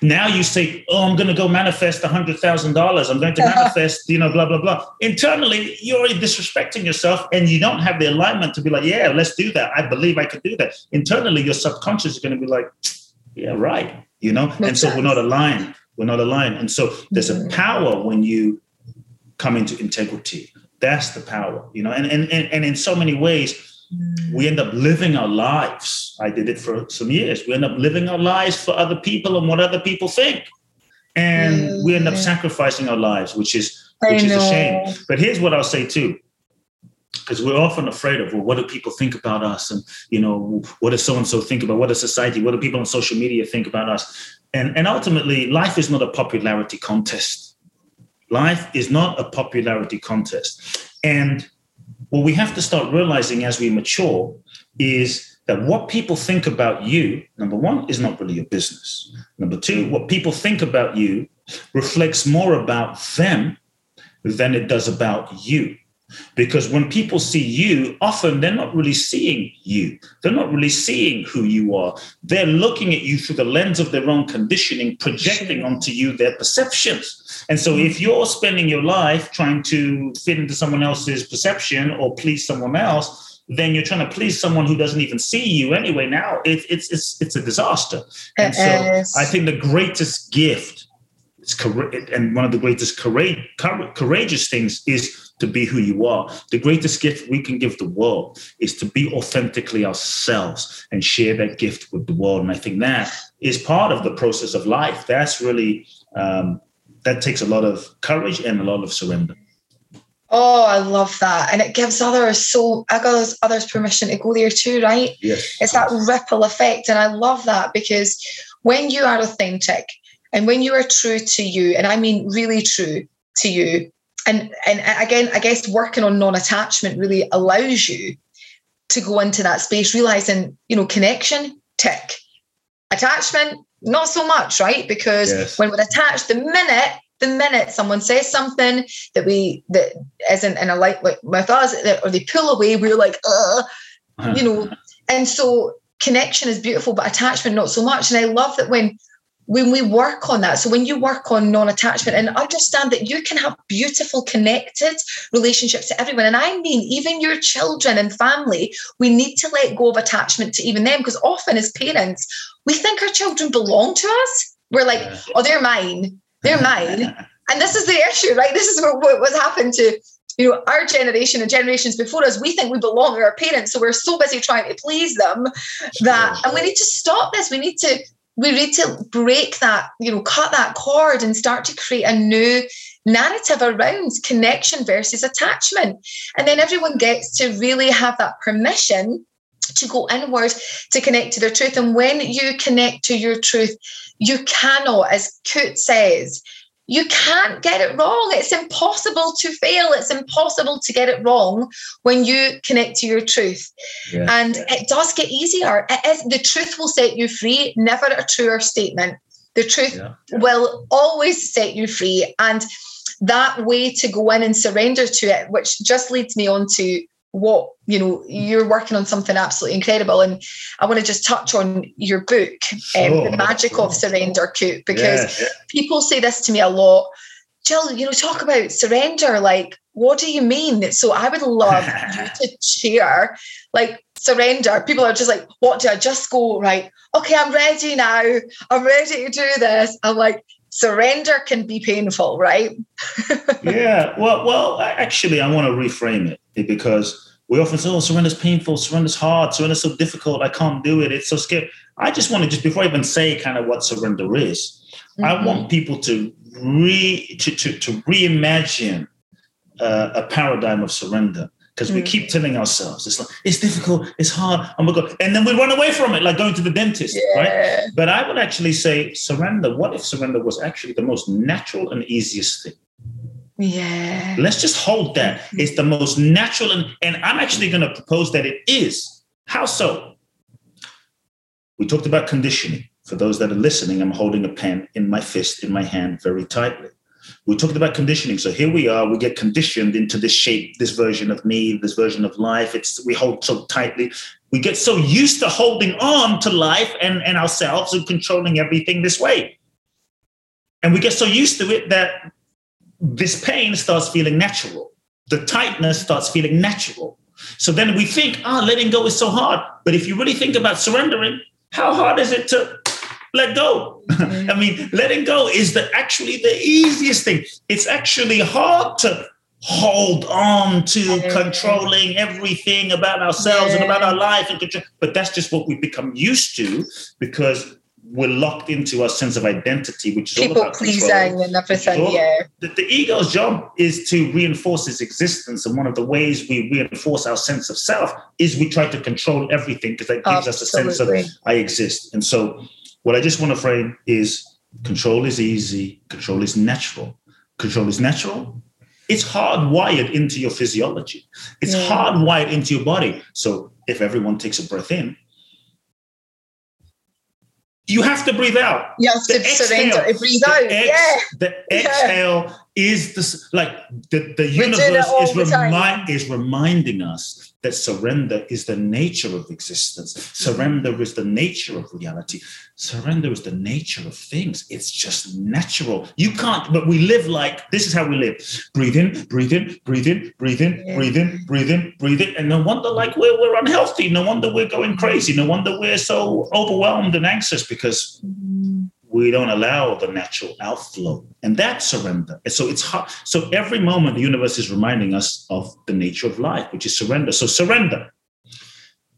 now you say, "Oh, I'm going to go manifest a hundred thousand dollars. I'm going to <laughs> manifest, you know, blah blah blah." Internally, you're already disrespecting yourself, and you don't have the alignment to be like, "Yeah, let's do that. I believe I can do that." Internally, your subconscious is going to be like, "Yeah, right," you know. Makes and so sense. we're not aligned. We're not aligned, and so there's a mm-hmm. power when you come into integrity. That's the power, you know. And and and, and in so many ways we end up living our lives. I did it for some years. We end up living our lives for other people and what other people think. And mm. we end up sacrificing our lives, which is which is a shame. But here's what I'll say too. Because we're often afraid of, well, what do people think about us? And, you know, what does so and so think about? What does society, what do people on social media think about us? And, and ultimately, life is not a popularity contest. Life is not a popularity contest. And what we have to start realizing as we mature is that what people think about you, number one, is not really your business. Number two, what people think about you reflects more about them than it does about you. Because when people see you, often they're not really seeing you. They're not really seeing who you are. They're looking at you through the lens of their own conditioning, projecting onto you their perceptions. And so if you're spending your life trying to fit into someone else's perception or please someone else, then you're trying to please someone who doesn't even see you anyway. Now it, it's it's it's a disaster. And so I think the greatest gift it's and one of the greatest courage, courageous things is to be who you are. The greatest gift we can give the world is to be authentically ourselves and share that gift with the world. And I think that is part of the process of life. That's really um, that takes a lot of courage and a lot of surrender. Oh, I love that. And it gives others so I got others permission to go there too, right? Yes. It's that ripple effect. And I love that because when you are authentic and when you are true to you, and I mean really true to you, and and again, I guess working on non-attachment really allows you to go into that space, realizing, you know, connection, tick. Attachment, not so much, right? Because yes. when we're attached, the minute the minute someone says something that we that isn't in a light with us, or they pull away, we're like, uh, you <laughs> know. And so connection is beautiful, but attachment not so much. And I love that when when we work on that, so when you work on non attachment and understand that you can have beautiful, connected relationships to everyone, and I mean, even your children and family, we need to let go of attachment to even them because often as parents, we think our children belong to us. We're like, oh, they're mine, they're mine. <laughs> and this is the issue, right? This is what, what was happened to you know our generation and generations before us. We think we belong to our parents so we're so busy trying to please them that and we need to stop this. We need to we need to break that, you know, cut that cord and start to create a new narrative around connection versus attachment. And then everyone gets to really have that permission to go inward to connect to their truth. And when you connect to your truth, you cannot, as Kute says, you can't get it wrong. It's impossible to fail. It's impossible to get it wrong when you connect to your truth. Yeah. And it does get easier. It is, the truth will set you free, never a truer statement. The truth yeah. will always set you free. And that way to go in and surrender to it, which just leads me on to what you know you're working on something absolutely incredible. And i want to just touch on your book um, the magic of surrender Kute because yeah, yeah. people say this to me a lot. Jill you know talk about surrender like what do you mean? So i would love <laughs> you to share like surrender. People are just like what do i just go right okay i'm ready now. I'm ready to do this. I'm like surrender can be painful right <laughs> yeah well well actually i want to reframe it because we often say, oh, surrender's painful, surrender's hard, surrender's so difficult, I can't do it, it's so scary. I just want to just before I even say kind of what surrender is, mm-hmm. I want people to re to to, to reimagine uh, a paradigm of surrender because mm-hmm. we mm. keep telling ourselves it's like it's difficult, it's hard, oh my god, and then we run away from it like going to the dentist, yeah. right? But I would actually say surrender. What if surrender was actually the most natural and easiest thing? Yeah. Let's just hold that. It's the most natural, and, and I'm actually going to propose that it is. How so? We talked about conditioning. For those that are listening, I'm holding a pen in my fist, in my hand, very tightly. We talked about conditioning. So here we are, we get conditioned into this shape, this version of me, this version of life. It's we hold so tightly. We get so used to holding on to life and, and ourselves and controlling everything this way. And we get so used to it that this pain starts feeling natural. The tightness starts feeling natural. So then we think, ah, oh, letting go is so hard. But if you really think about surrendering, how hard is it to let go? Mm-hmm. I mean, letting go is the actually the easiest thing. It's actually hard to hold on to mm-hmm. controlling everything about ourselves and about our life and control. But that's just what we've become used to because we're locked into our sense of identity, which is people pleasing and everything. All, yeah, the, the, ego's job is to reinforce its existence, and one of the ways we reinforce our sense of self is we try to control everything because that gives Absolutely. us a sense of I exist. And so, what I just want to frame is control is easy, control is natural. Control is natural. It's hardwired into your physiology. It's yeah. hardwired into your body. So if everyone takes a breath in, you have to breathe out. You have to the surrender. Exhale, breathe out. Ex, yeah. The exhale yeah. is the like the, the universe is remind is reminding us that surrender is the nature of existence. Surrender is the nature of reality. Surrender is the nature of things. It's just natural. You can't, but we live like this is how we live. Breathe in, breathe in, breathe in, breathe in, yeah. breathe in, breathe in, breathe in. And no wonder like we're, we're unhealthy. No wonder we're going crazy. No wonder we're so overwhelmed and anxious because mm-hmm we don't allow the natural outflow and that surrender. And so it's hard so every moment the universe is reminding us of the nature of life which is surrender. So surrender.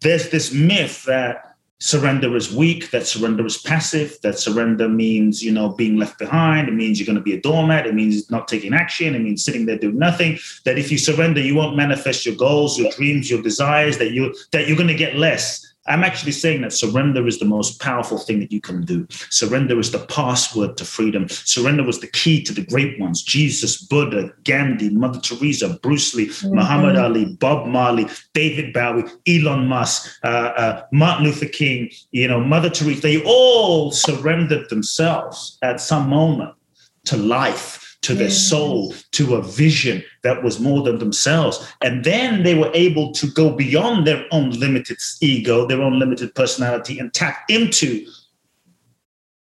There's this myth that surrender is weak that surrender is passive that surrender means you know being left behind. It means you're going to be a doormat. It means not taking action. It means sitting there doing nothing. That if you surrender you won't manifest your goals your dreams your desires that you that you're going to get less I'm actually saying that surrender is the most powerful thing that you can do. Surrender is the password to freedom. Surrender was the key to the great ones Jesus, Buddha, Gandhi, Mother Teresa, Bruce Lee, mm-hmm. Muhammad Ali, Bob Marley, David Bowie, Elon Musk, uh, uh, Martin Luther King, you know, Mother Teresa. They all surrendered themselves at some moment to life to their soul, to a vision that was more than themselves. And then they were able to go beyond their own limited ego, their own limited personality, and tap into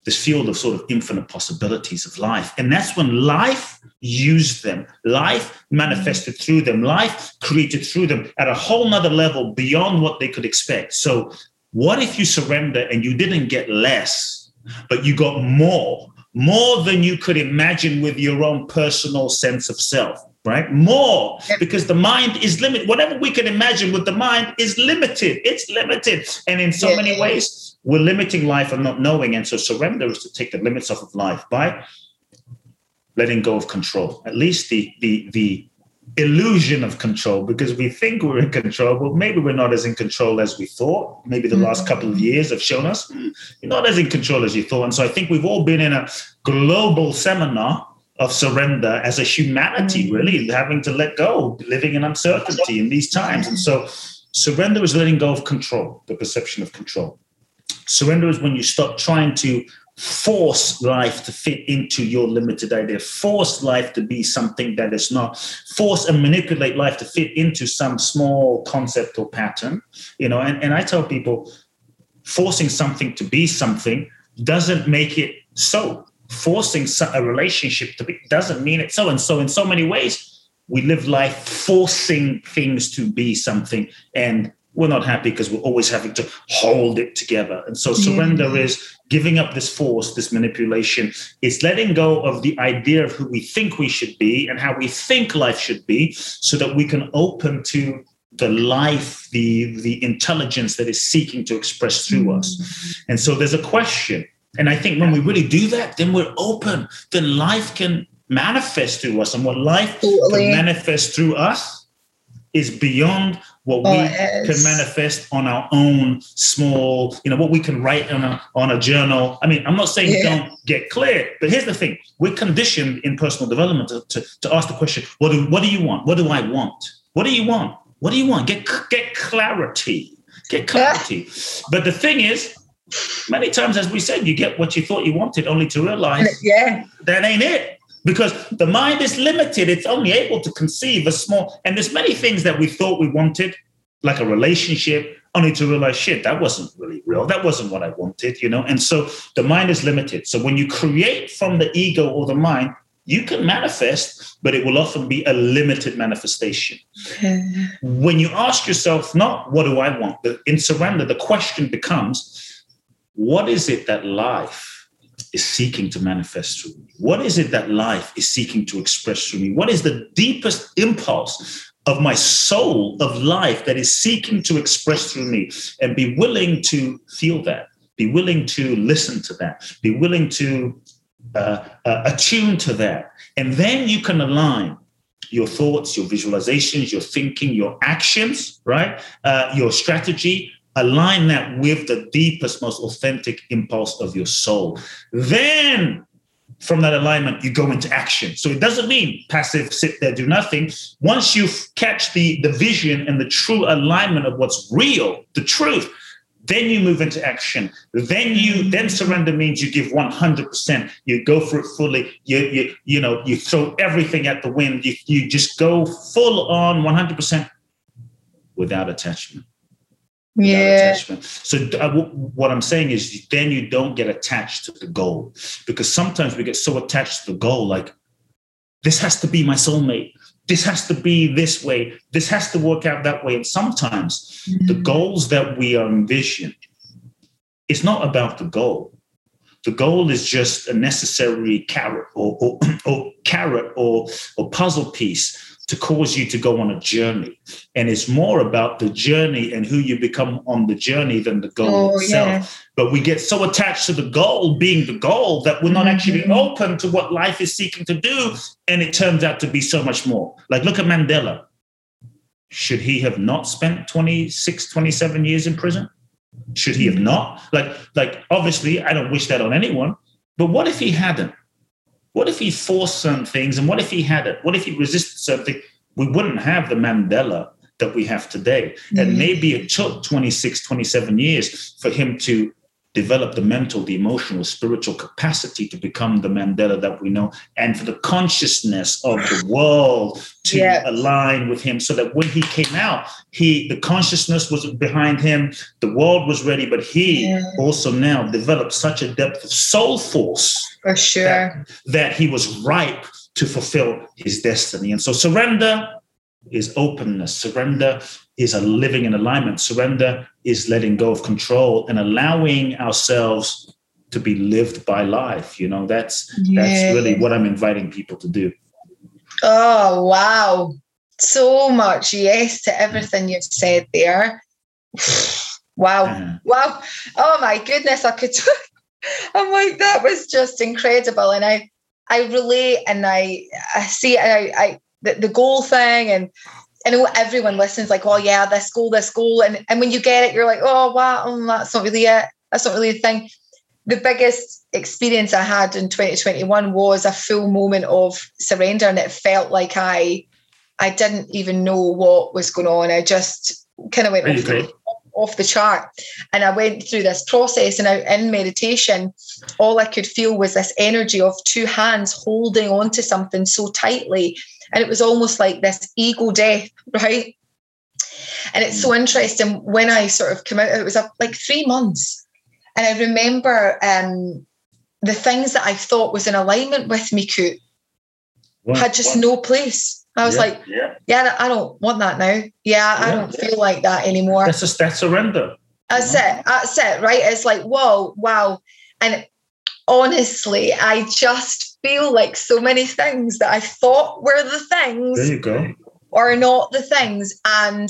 this field of sort of infinite possibilities of life. And that's when life used them, life manifested mm. through them, life created through them at a whole nother level beyond what they could expect. So, what if you surrender and you didn't get less, but you got more? More than you could imagine with your own personal sense of self right? More because the mind is limited. Whatever we can imagine with the mind is limited. It's limited. And in so yeah. many ways we're limiting life and not knowing. And so surrender is to take the limits off of life by letting go of control. At least the the the illusion of control because we think we're in control, but maybe we're not as in control as we thought. Maybe the mm-hmm. last couple of years have shown us you're not as in control as you thought. And so I think we've all been in a global seminar of surrender as a humanity, mm-hmm. really having to let go, living in uncertainty in these times. And so surrender is letting go of control, the perception of control. Surrender is when you stop trying to force life to fit into your limited idea, force life to be something that is not, force and manipulate life to fit into some small concept or pattern. You know, and, and I tell people forcing something to be something doesn't make it so. Forcing a relationship to be doesn't mean it so. And so, in so many ways, we live life forcing things to be something and we're not happy because we're always having to hold it together. And so surrender yeah. is giving up this force, this manipulation. It's letting go of the idea of who we think we should be and how we think life should be so that we can open to the life, the, the intelligence that is seeking to express through mm-hmm. us. And so there's a question. And I think when we really do that, then we're open. Then life can manifest through us. And what life totally. can manifest through us is beyond what oh, we can manifest on our own small, you know, what we can write on a on a journal. I mean, I'm not saying yeah. don't get clear, but here's the thing: we're conditioned in personal development to, to, to ask the question, what do what do you want? What do I want? What do you want? What do you want? Get get clarity. Get <laughs> clarity. but the thing is, many times, as we said, you get what you thought you wanted, only to realize yeah. that ain't it because the mind is limited. It's only able to conceive a small and there's many things that we thought we wanted like a relationship only to realize shit that wasn't really real. That wasn't what i wanted you know? And so the mind is limited. So when you create from the ego or the mind you can manifest but it will often be a limited manifestation. When you ask yourself not what do i want? But in surrender the question becomes what is it that life is seeking to manifest through me? What is it that life is seeking to express through me? What is the deepest impulse of my soul of life that is seeking to express through me? And be willing to feel that, be willing to listen to that, be willing to uh, uh, attune to that. And then you can align your thoughts, your visualizations, your thinking, your actions, right? Uh, your strategy align that with the deepest, most authentic impulse of your soul. Then from that alignment, you go into action. So it doesn't mean passive, sit there, do nothing. Once you catch the, the vision and the true alignment of what's real, the truth, then you move into action. Then you then surrender means you give 100%. You go for it fully. You you you know you throw everything at the wind. You you just go full on 100% without attachment yeah. attachment. So uh, what I'm saying is, then you don't get attached to the goal because sometimes we get so attached to the goal, like this has to be my soulmate. This has to be this way. This has to work out that way. And sometimes mm-hmm. the goals that we are envisioning, it's not about the goal. The goal is just a necessary carrot or, or, <clears throat> or carrot or, or puzzle piece to cause you to go on a journey. And it's more about the journey and who you become on the journey than the goal oh, itself. Yeah. But we get so attached to the goal being the goal that we're not mm-hmm. actually open to what life is seeking to do. And it turns out to be so much more. Like, look at Mandela. Should he have not spent 26, 27 years in prison? Should he have not? Like, like obviously, I don't wish that on anyone. But what if he hadn't? What if he forced some things? And what if he had it? What if he resisted something? We wouldn't have the Mandela that we have today. Mm-hmm. And maybe it took 26, 27 years for him to develop the mental, the emotional, spiritual capacity to become the Mandela that we know, and for the consciousness of the world to yes. align with him, so that when he came out, he the consciousness was behind him, the world was ready, but he also now developed such a depth of soul force for sure that, that he was ripe to fulfill his destiny. And so surrender is openness. Surrender is a living in alignment. Surrender is letting go of control and allowing ourselves to be lived by life. You know, that's yeah. that's really what I'm inviting people to do. Oh wow. So much yes to everything you've said there. <sighs> wow. Yeah. Wow. Oh my goodness, I could <laughs> <laughs> I'm like, that was just incredible. And I I relate and I I see I I the, the goal thing and I know everyone listens like, oh yeah, this goal, this goal. And, and when you get it, you're like, oh wow, mm, that's not really it. That's not really the thing. The biggest experience I had in 2021 was a full moment of surrender. And it felt like I I didn't even know what was going on. I just kind of went off the, off the chart. And I went through this process and I, in meditation, all I could feel was this energy of two hands holding on to something so tightly and it was almost like this ego death, <laughs> right? And it's so interesting when I sort of came out, it was like three months. And I remember um, the things that I thought was in alignment with me, Kute, had just no place. I was yeah, like, yeah. yeah, I don't want that now. Yeah, yeah I don't feel like that anymore. That's just that surrender. That's it. That's it, right? It's like, whoa, wow. And honestly, I just feel like so many things that I thought were the things. There you go. Are not the things. And,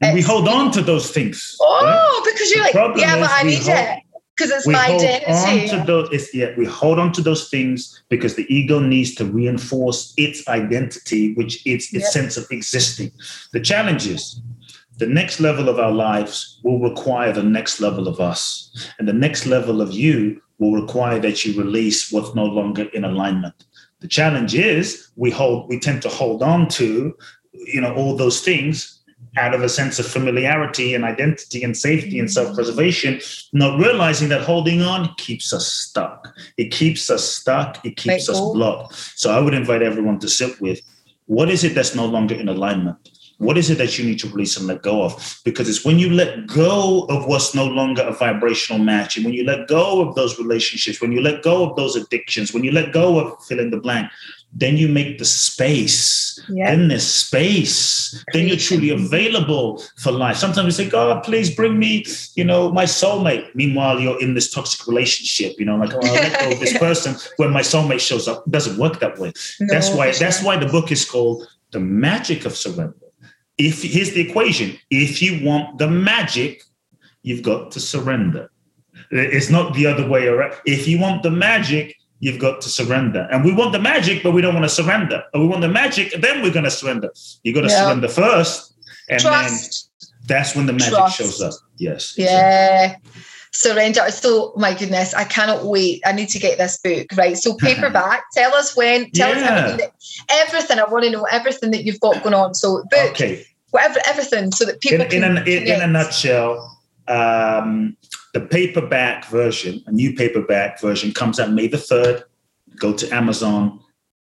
and we hold on to those things. Oh, right? because you're the like, yeah, but I need hold, it. Because it's my identity. On to those, it's, yeah, we hold on to those things because the ego needs to reinforce its identity, which is its yep. sense of existing. The challenge is the next level of our lives will require the next level of us. And the next level of you will require that you release what's no longer in alignment. The challenge is we hold we tend to hold on to you know all those things out of a sense of familiarity and identity and safety and self-preservation, not realizing that holding on keeps us stuck. It keeps us stuck, it keeps us blocked. So I would invite everyone to sit with what is it that's no longer in alignment? What is it that you need to release and let go of? Because it's when you let go of what's no longer a vibrational match, and when you let go of those relationships, when you let go of those addictions, when you let go of fill in the blank, then you make the space. Yep. In this space, then you're truly available for life. Sometimes we say, God, please bring me, you know, my soulmate. Meanwhile, you're in this toxic relationship, you know, like, oh, I'll let go of this <laughs> person when my soulmate shows up. It doesn't work that way. No, that's why, that's why the book is called The Magic of Surrender if here's the equation if you want the magic you've got to surrender it's not the other way around if you want the magic you've got to surrender. And we want the magic but we don't want to surrender. And we want the magic then we're going to surrender. You've got to yeah. surrender first and Trust. then that's when the magic Trust. shows up. Yes. Yeah. Exactly. surrender. So my goodness i cannot wait. I need to get this book right? So <laughs> paperback tell us when tell yeah. us everything, everything. I want to know everything that you've got going on. So book okay. whatever everything so that people in, can in, a, in, in a nutshell um, the paperback version a new paperback version comes out may the 3rd go to amazon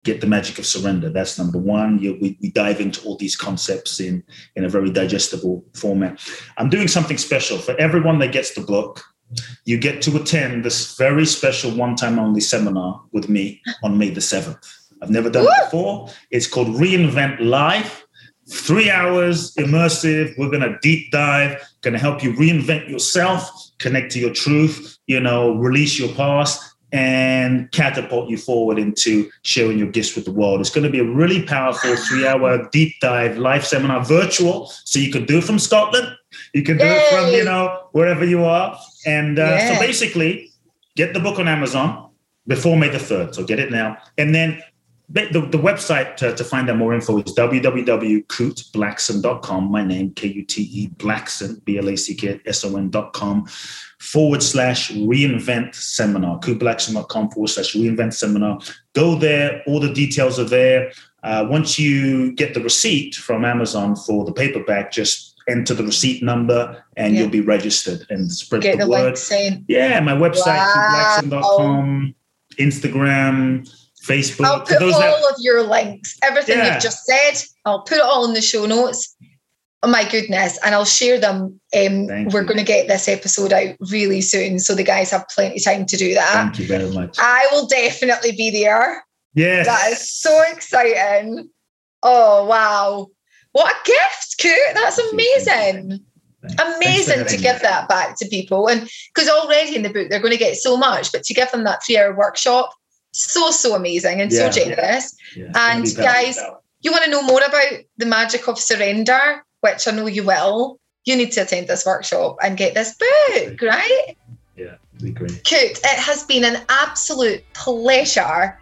get the magic of surrender. That's number one. You, we, we dive into all these concepts in in a very digestible format. I'm doing something special. For everyone that gets the book you get to attend this very special one time only seminar with me on may the 7th i've never done Woo! it before. It's called reinvent life three hours immersive. We're going to deep dive, going to help you reinvent yourself, connect to your truth, you know, release your past and catapult you forward into sharing your gifts with the world. It's going to be a really powerful three hour deep dive live seminar virtual. So you can do it from Scotland. You can do Yay. it from, you know, wherever you are. And uh, yeah. so basically, get the book on Amazon before May the 3rd. So get it now. And then the, the website to, to, find out more info is www.kuteblackson.com. My name, K U T E Blackson, B L A C K S O N.com forward slash reinvent seminar. Kuteblackson.com forward slash reinvent seminar. Go there, all the details are there. Uh, once you get the receipt from Amazon for the paperback, just enter the receipt number and yeah. you'll be registered and spread get the, the word. Yeah, my website, wow. Instagram Facebook. I'll put all that... of your links, everything yeah. you've just said. I'll put it all in the show notes. Oh my goodness, and I'll share them. Um, we're going to get this episode out really soon, so the guys have plenty of time to do that. Thank you very much. I will definitely be there. Yes, that is so exciting. Oh wow, what a gift, Kute! That's amazing. Amazing to give that back to people, and because already in the book they're going to get so much, but to give them that three-hour workshop so so amazing and yeah. so generous. Yeah. And guys, you want to know more about the magic of surrender, which I know you will. You need to attend this workshop and get this book, right? Yeah, be great. Kute. It has been an absolute pleasure.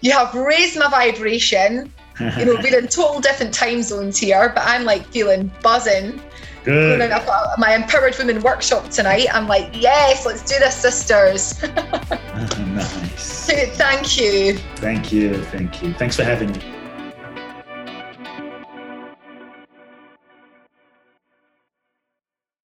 You have raised my vibration. you know, <laughs> we're in total different time zones here, but I'm like feeling buzzing. Good. I've got my Empowered Women workshop tonight. I'm like, yes, let's do this, sisters. <laughs> <laughs> nice. <laughs> Thank you. Thank you. Thank you. Thanks for having me.